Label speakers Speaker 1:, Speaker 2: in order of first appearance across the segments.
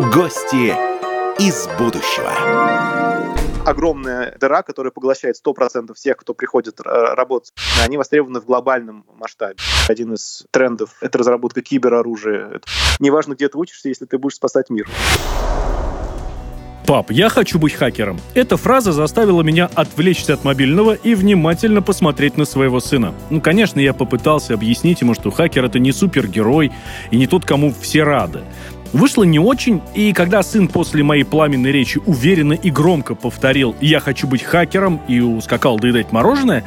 Speaker 1: Гости из будущего.
Speaker 2: Огромная дыра, которая поглощает 100% всех, кто приходит работать. Они востребованы в глобальном масштабе. Один из трендов — это разработка кибероружия. Неважно, где ты учишься, если ты будешь спасать мир.
Speaker 3: «Пап, я хочу быть хакером». Эта фраза заставила меня отвлечься от мобильного и внимательно посмотреть на своего сына. Ну, конечно, я попытался объяснить ему, что хакер — это не супергерой и не тот, кому все рады. Вышло не очень, и когда сын после моей пламенной речи уверенно и громко повторил «я хочу быть хакером» и ускакал доедать мороженое,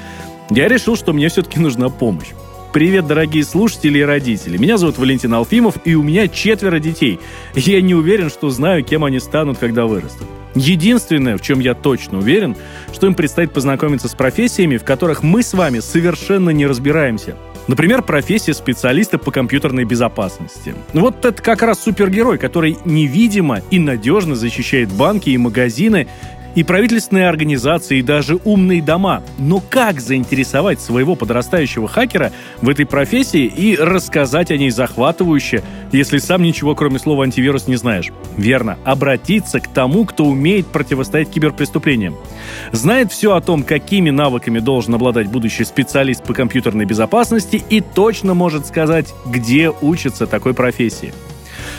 Speaker 3: я решил, что мне все-таки нужна помощь. Привет, дорогие слушатели и родители. Меня зовут Валентин Алфимов, и у меня четверо детей. Я не уверен, что знаю, кем они станут, когда вырастут. Единственное, в чем я точно уверен, что им предстоит познакомиться с профессиями, в которых мы с вами совершенно не разбираемся. Например, профессия специалиста по компьютерной безопасности. Вот это как раз супергерой, который невидимо и надежно защищает банки и магазины и правительственные организации, и даже умные дома. Но как заинтересовать своего подрастающего хакера в этой профессии и рассказать о ней захватывающе, если сам ничего кроме слова антивирус не знаешь? Верно, обратиться к тому, кто умеет противостоять киберпреступлениям. Знает все о том, какими навыками должен обладать будущий специалист по компьютерной безопасности и точно может сказать, где учится такой профессии.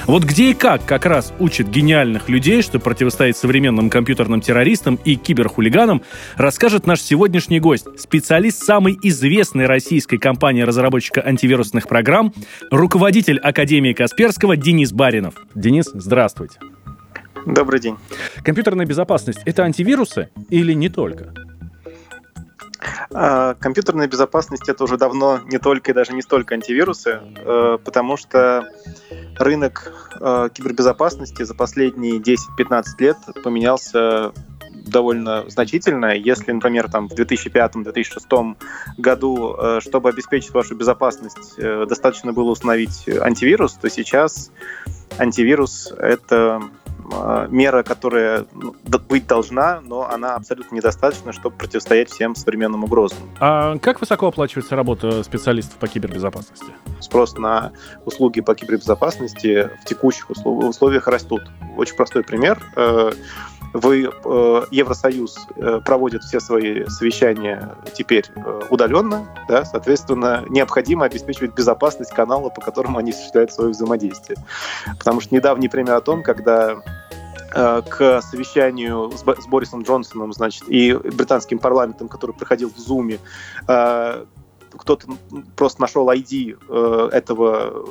Speaker 3: Вот где и как как раз учат гениальных людей, что противостоять современным компьютерным террористам и киберхулиганам, расскажет наш сегодняшний гость, специалист самой известной российской компании-разработчика антивирусных программ, руководитель Академии Касперского Денис Баринов. Денис, здравствуйте.
Speaker 2: Добрый день.
Speaker 3: Компьютерная безопасность — это антивирусы или не только?
Speaker 2: А, компьютерная безопасность это уже давно не только и даже не столько антивирусы, э, потому что рынок э, кибербезопасности за последние 10-15 лет поменялся довольно значительно. Если, например, там, в 2005-2006 году, э, чтобы обеспечить вашу безопасность, достаточно было установить антивирус, то сейчас антивирус — это мера, которая ну, быть должна, но она абсолютно недостаточна, чтобы противостоять всем современным угрозам.
Speaker 3: А как высоко оплачивается работа специалистов по кибербезопасности?
Speaker 2: Спрос на услуги по кибербезопасности в текущих условиях растут. Очень простой пример. Э, вы, э, Евросоюз э, проводит все свои совещания теперь удаленно, да, соответственно, необходимо обеспечивать безопасность канала, по которому они осуществляют свое взаимодействие. Потому что недавний пример о том, когда Э, к совещанию с, с Борисом Джонсоном, значит, и британским парламентом, который проходил в Зуме, э, кто-то просто нашел ID э, этого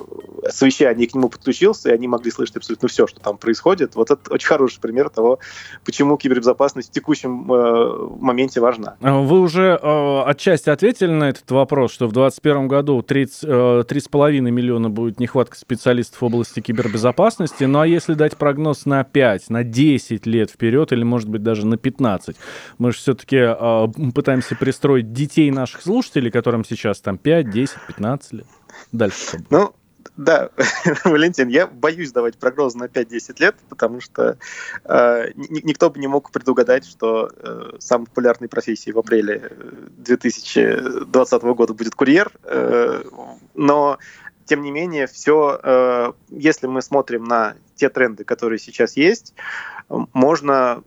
Speaker 2: совещания и к нему подключился, и они могли слышать абсолютно все, что там происходит. Вот это очень хороший пример того, почему кибербезопасность в текущем э, моменте важна.
Speaker 3: А вы уже э, отчасти ответили на этот вопрос, что в 2021 году 30, э, 3,5 миллиона будет нехватка специалистов в области кибербезопасности. Ну а если дать прогноз на 5, на 10 лет вперед, или может быть даже на 15, мы же все-таки э, пытаемся пристроить детей наших слушателей, которым сейчас там 5, 10, 15 лет. Дальше.
Speaker 2: Ну, да, Валентин, я боюсь давать прогноз на 5-10 лет, потому что э, никто бы не мог предугадать, что э, самой популярной профессией в апреле 2020 э, года будет курьер. Э, но, тем не менее, все, э, если мы смотрим на те тренды, которые сейчас есть, можно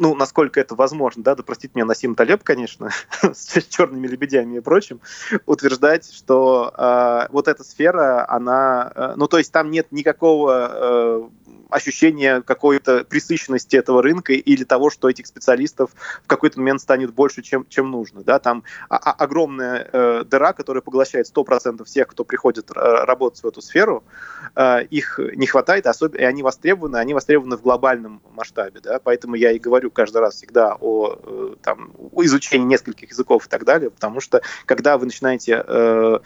Speaker 2: ну, насколько это возможно, да, да простит меня Насим Талеб, конечно, с черными лебедями и прочим, утверждать, что э, вот эта сфера, она, э, ну, то есть там нет никакого э, ощущение какой-то присыщенности этого рынка или того, что этих специалистов в какой-то момент станет больше, чем, чем нужно. Да? Там огромная э, дыра, которая поглощает 100% всех, кто приходит э, работать в эту сферу. Э, их не хватает, особенно, и они востребованы, они востребованы в глобальном масштабе. Да? Поэтому я и говорю каждый раз всегда о, э, там, о изучении нескольких языков и так далее, потому что когда вы начинаете э,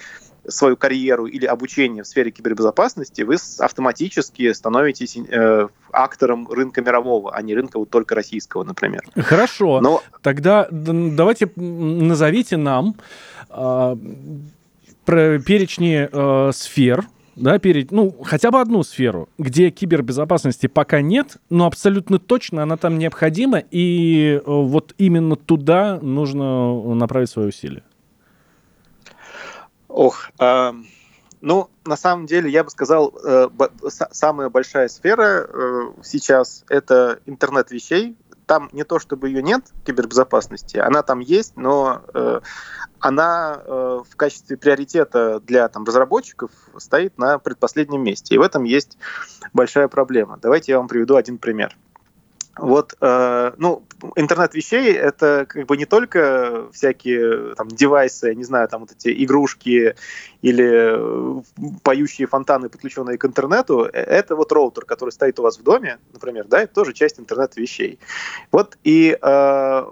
Speaker 2: свою карьеру или обучение в сфере кибербезопасности, вы автоматически становитесь э, актором рынка мирового, а не рынка вот только российского, например.
Speaker 3: Хорошо. Но... Тогда давайте назовите нам э, про перечни э, сфер, да, перед, ну, хотя бы одну сферу, где кибербезопасности пока нет, но абсолютно точно она там необходима, и э, вот именно туда нужно направить свои усилия.
Speaker 2: Ох, э, Ну, на самом деле, я бы сказал, э, самая большая сфера э, сейчас это интернет вещей. Там не то, чтобы ее нет, кибербезопасности, она там есть, но э, она в качестве приоритета для там, разработчиков стоит на предпоследнем месте. И в этом есть большая проблема. Давайте я вам приведу один пример. Вот, э, ну, интернет вещей это как бы не только всякие там девайсы, не знаю, там вот эти игрушки или э, поющие фонтаны, подключенные к интернету. Э, это вот роутер, который стоит у вас в доме, например, да, это тоже часть интернет вещей. Вот и э,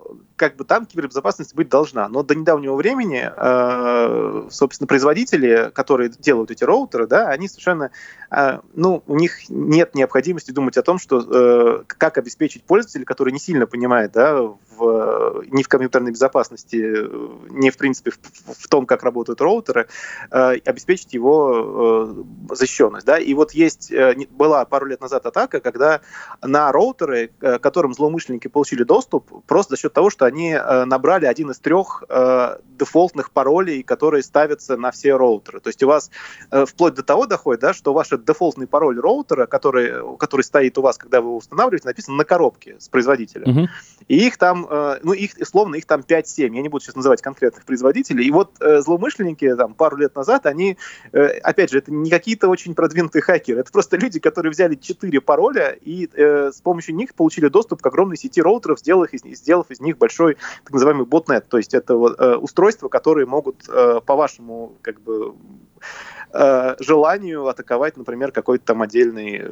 Speaker 2: как бы там кибербезопасность быть должна. Но до недавнего времени, э, собственно, производители, которые делают эти роутеры, да, они совершенно, э, ну, у них нет необходимости думать о том, что э, как обеспечить пользователя, который не сильно понимает, да, в, ни в компьютерной безопасности, ни, в принципе, в, в том, как работают роутеры, э, обеспечить его э, защищенность. Да? И вот есть, э, была пару лет назад атака, когда на роутеры, э, которым злоумышленники получили доступ, просто за счет того, что они э, набрали один из трех э, дефолтных паролей, которые ставятся на все роутеры. То есть у вас э, вплоть до того доходит, да, что ваш дефолтный пароль роутера, который, который стоит у вас, когда вы его устанавливаете, написан на коробке с производителя. Uh-huh. И их там, э, ну, их, условно, их там 5-7. Я не буду сейчас называть конкретных производителей. И вот э, злоумышленники там пару лет назад, они, э, опять же, это не какие-то очень продвинутые хакеры, это просто люди, которые взяли 4 пароля и с помощью них получили доступ к огромной сети роутеров, сделав из, сделав из них большой так называемый ботнет, то есть это устройства, которые могут по вашему как бы желанию атаковать, например, какой-то там отдельный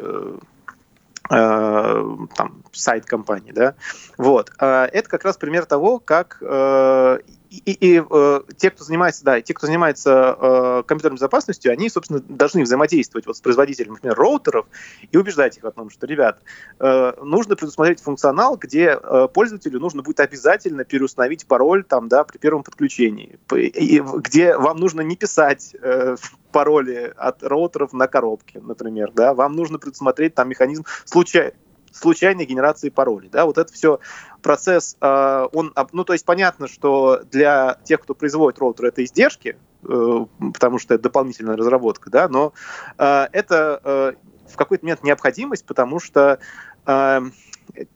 Speaker 2: там, сайт компании, да, вот. Э, это как раз пример того, как э, и, и э, те, кто занимается, да, те, кто занимается э, компьютерной безопасностью, они, собственно, должны взаимодействовать вот с производителем, например, роутеров и убеждать их о том, что, ребят, э, нужно предусмотреть функционал, где э, пользователю нужно будет обязательно переустановить пароль там, да, при первом подключении, и, где вам нужно не писать э, пароли от роутеров на коробке, например, да, вам нужно предусмотреть там механизм случайно случайной генерации паролей. Да? Вот это все процесс, э, он, ну, то есть понятно, что для тех, кто производит роутер, это издержки, э, потому что это дополнительная разработка, да, но э, это в какой-то момент необходимость, потому что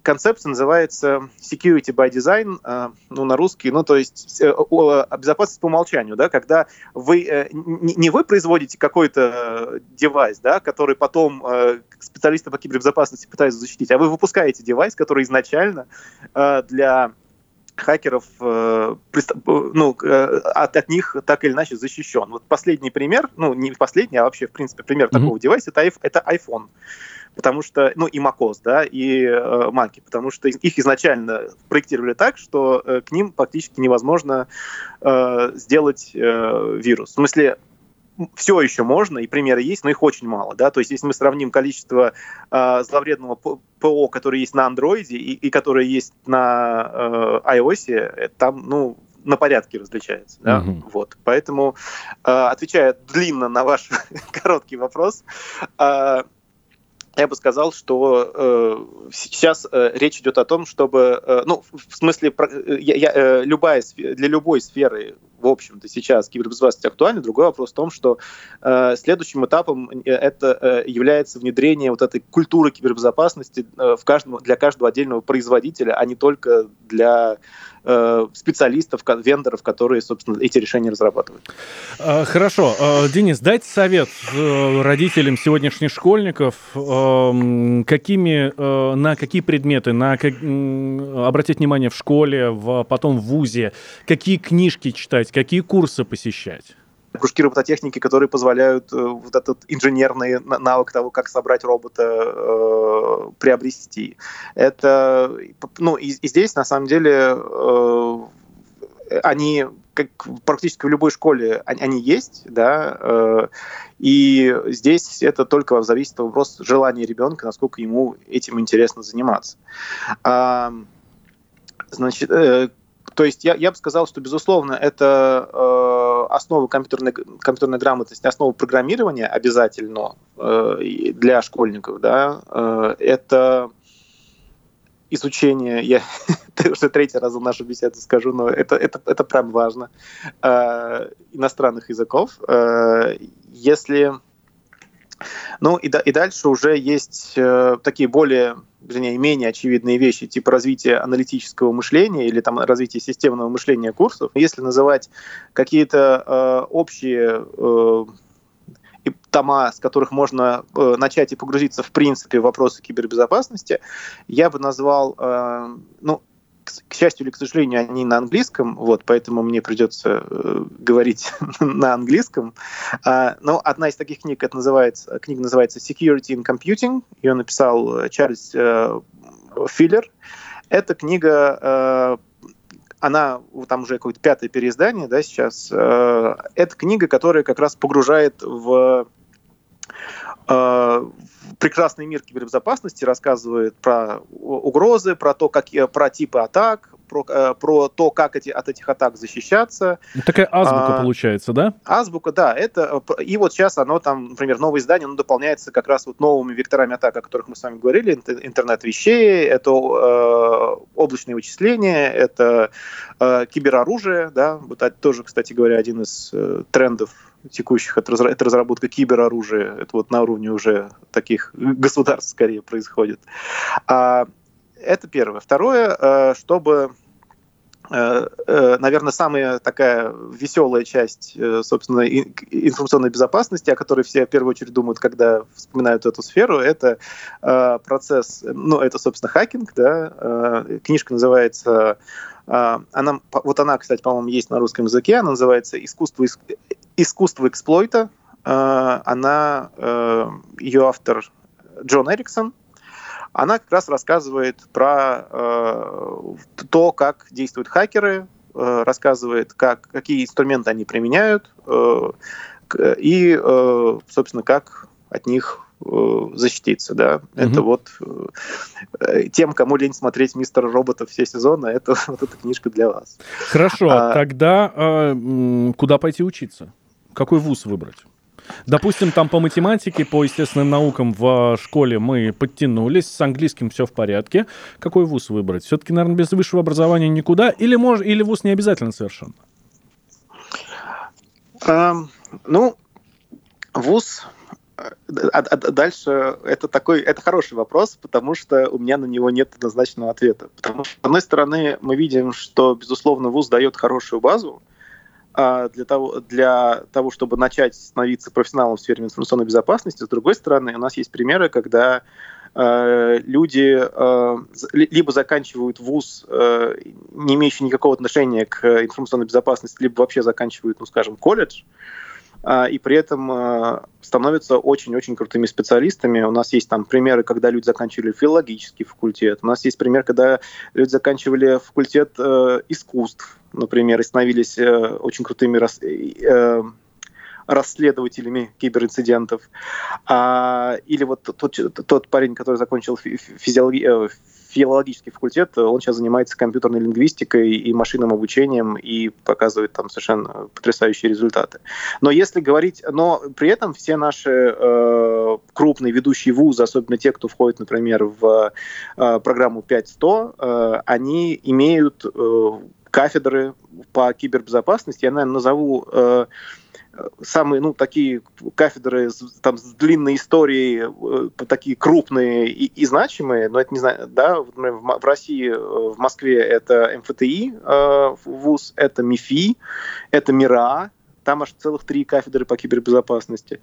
Speaker 2: концепция называется security by design, э, ну, на русский, ну, то есть э, безопасность по умолчанию, да, когда вы, э, не вы производите какой-то девайс, да, который потом специалисты по кибербезопасности пытаются защитить, а вы выпускаете девайс, который изначально для хакеров ну, от, от них так или иначе защищен. Вот последний пример, ну, не последний, а вообще, в принципе, пример mm-hmm. такого девайса, это, это iPhone потому что, ну, и macOS, да, и э, Маки, потому что их изначально проектировали так, что э, к ним практически невозможно э, сделать э, вирус. В смысле, все еще можно, и примеры есть, но их очень мало. Да? То есть, если мы сравним количество э, зловредного ПО, которое есть на Android и, и которое есть на э, iOS, там, ну, на порядке различается. Да? Угу. Вот. Поэтому, э, отвечая длинно на ваш короткий вопрос, э, я бы сказал, что э, сейчас э, речь идет о том, чтобы, э, ну, в смысле, про, э, я, э, любая, для любой сферы, в общем-то, сейчас кибербезопасность актуальна. Другой вопрос в том, что э, следующим этапом э, это э, является внедрение вот этой культуры кибербезопасности э, в каждом, для каждого отдельного производителя, а не только для специалистов, вендоров, которые, собственно, эти решения разрабатывают.
Speaker 3: А, хорошо. А, Денис, дайте совет э, родителям сегодняшних школьников, эм, какими, э, на какие предметы, на обратить внимание в школе, в, потом в ВУЗе, какие книжки читать, какие курсы посещать?
Speaker 2: Кружки робототехники, которые позволяют э, вот этот инженерный навык того, как собрать робота, э, приобрести. Это, ну, и, и здесь, на самом деле, э, они как практически в любой школе они, есть, да, э, и здесь это только зависит от вопроса желания ребенка, насколько ему этим интересно заниматься. А, значит, э, то есть я, я бы сказал, что, безусловно, это э, основа компьютерной, компьютерной грамотности, основа программирования обязательно э, для школьников. Да? Э, это изучение, я уже третий раз в нашу беседу скажу, но это, это, это прям важно, э, иностранных языков. Э, если... Ну и, да, и дальше уже есть э, такие более, вернее, менее очевидные вещи, типа развития аналитического мышления или там развития системного мышления курсов. Если называть какие-то э, общие э, тома, с которых можно э, начать и погрузиться в принципе в вопросы кибербезопасности, я бы назвал, э, ну, к, счастью или к сожалению, они на английском, вот, поэтому мне придется э, говорить на английском. А, но одна из таких книг, это называется, книга называется Security in Computing, ее написал э, Чарльз э, Филлер. Эта книга э, она там уже какое-то пятое переиздание, да, сейчас. Э, это книга, которая как раз погружает в прекрасный мир кибербезопасности, рассказывает про угрозы, про то, как, про типы атак, про, э, про то, как эти, от этих атак защищаться.
Speaker 3: Ну, такая азбука а, получается, да?
Speaker 2: Азбука, да. Это, и вот сейчас оно там, например, новое издание, оно дополняется как раз вот новыми векторами атак, о которых мы с вами говорили. Интернет вещей, это э, облачные вычисления, это э, кибероружие, да. Вот это тоже, кстати говоря, один из э, трендов текущих, это, это разработка кибероружия, это вот на уровне уже таких государств скорее происходит. А, это первое. Второе, э, чтобы э, э, наверное, самая такая веселая часть, собственно, информационной безопасности, о которой все в первую очередь думают, когда вспоминают эту сферу, это процесс, ну, это, собственно, хакинг, да, книжка называется она, вот она, кстати, по-моему, есть на русском языке, она называется «Искусство, искусство эксплойта». Она, ее автор Джон Эриксон, она как раз рассказывает про э, то, как действуют хакеры, э, рассказывает, как, какие инструменты они применяют э, и, э, собственно, как от них э, защититься, да. Mm-hmm. Это вот э, тем, кому лень смотреть Мистера Робота все сезоны, это вот эта книжка для вас.
Speaker 3: Хорошо, а, тогда э, куда пойти учиться? Какой вуз выбрать? Допустим, там по математике, по естественным наукам в школе мы подтянулись, с английским все в порядке. Какой вуз выбрать? Все-таки, наверное, без высшего образования никуда? Или, мож, или вуз не обязательно совершенно?
Speaker 2: Um, ну, вуз а, а, а дальше это такой, это хороший вопрос, потому что у меня на него нет однозначного ответа. Потому что, с одной стороны, мы видим, что, безусловно, ВУЗ дает хорошую базу, а, для того, для того, чтобы начать становиться профессионалом в сфере информационной безопасности. С другой стороны, у нас есть примеры, когда э, люди э, либо заканчивают вуз, э, не имеющий никакого отношения к информационной безопасности, либо вообще заканчивают, ну, скажем, колледж, а, и при этом э, становятся очень-очень крутыми специалистами. У нас есть там примеры, когда люди заканчивали филологический факультет. У нас есть пример, когда люди заканчивали факультет э, искусств, например, и становились э, очень крутыми рас расследователями киберинцидентов. А, или вот тот, тот парень, который закончил физиологи, филологический факультет, он сейчас занимается компьютерной лингвистикой и машинным обучением и показывает там совершенно потрясающие результаты. Но если говорить, но при этом все наши э, крупные ведущие вузы, особенно те, кто входит, например, в э, программу 5100, э, они имеют э, кафедры по кибербезопасности. Я, наверное, назову э, самые, ну, такие кафедры там, с длинной историей, э, такие крупные и, и значимые, но это не знаю, да, в, в России, э, в Москве это МФТИ э, вуз, это МИФИ, это МИРА, там аж целых три кафедры по кибербезопасности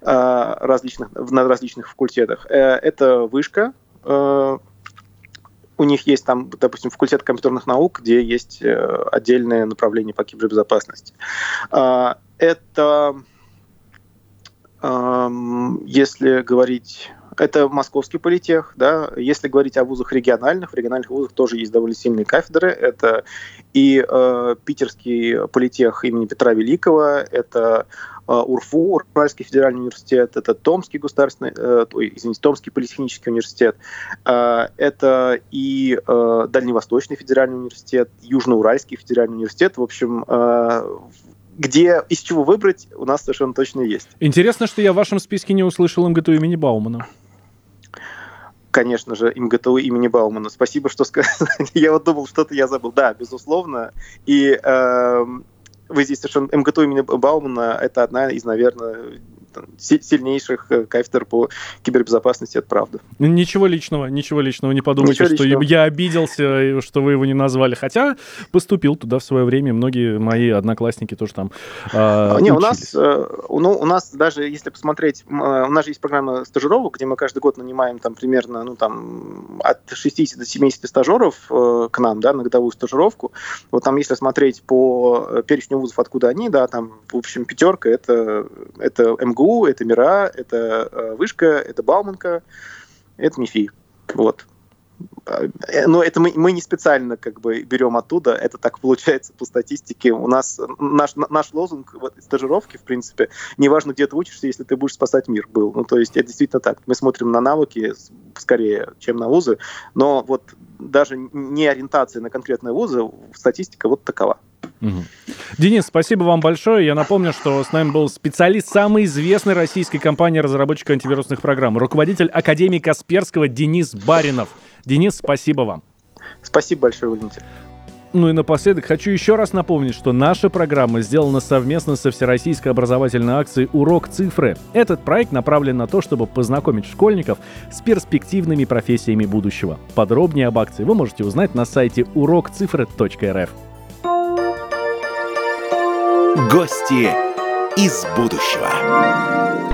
Speaker 2: э, различных, на различных факультетах. Э, это вышка, э, у них есть там, допустим, факультет компьютерных наук, где есть э, отдельное направление по кибербезопасности. А, это, если говорить это московский политех, да. Если говорить о вузах региональных, в региональных вузах тоже есть довольно сильные кафедры. Это и э, питерский политех имени Петра Великого, это э, УРФУ, Уральский федеральный университет, это Томский государственный, э, ой, извините, Томский политехнический университет, э, это и э, Дальневосточный федеральный университет, Южноуральский федеральный университет. В общем, э, где из чего выбрать, у нас совершенно точно есть.
Speaker 3: Интересно, что я в вашем списке не услышал МГТУ имени Баумана
Speaker 2: конечно же, МГТУ имени Баумана. Спасибо, что сказали. я вот думал, что-то я забыл. Да, безусловно. И э, вы здесь совершенно... МГТУ имени Баумана — это одна из, наверное, сильнейших э, кафедр по кибербезопасности, это правда.
Speaker 3: Ничего личного, ничего личного. Не подумайте, ничего что личного. я обиделся, что вы его не назвали. Хотя поступил туда в свое время. Многие мои одноклассники тоже там
Speaker 2: э, Не, у нас, ну, у нас даже, если посмотреть, у нас же есть программа стажировок, где мы каждый год нанимаем там примерно, ну, там, от 60 до 70 стажеров к нам, да, на годовую стажировку. Вот там, если смотреть по перечню вузов, откуда они, да, там, в общем, пятерка, это, это МГУ, это МИРА, это э, Вышка, это Бауманка, это МИФИ. Вот. Э, но это мы, мы не специально как бы берем оттуда, это так получается по статистике. У нас наш, наш лозунг вот, стажировки, в принципе, неважно, где ты учишься, если ты будешь спасать мир, был. Ну, то есть это действительно так. Мы смотрим на навыки скорее, чем на вузы, но вот даже не ориентация на конкретные вузы, статистика вот такова.
Speaker 3: Угу. Денис, спасибо вам большое. Я напомню, что с нами был специалист самой известной российской компании разработчика антивирусных программ, руководитель Академии Касперского Денис Баринов. Денис, спасибо вам.
Speaker 2: Спасибо большое, Валентин.
Speaker 3: Ну и напоследок хочу еще раз напомнить, что наша программа сделана совместно со Всероссийской образовательной акцией «Урок цифры». Этот проект направлен на то, чтобы познакомить школьников с перспективными профессиями будущего. Подробнее об акции вы можете узнать на сайте урокцифры.рф.
Speaker 1: Гости из будущего.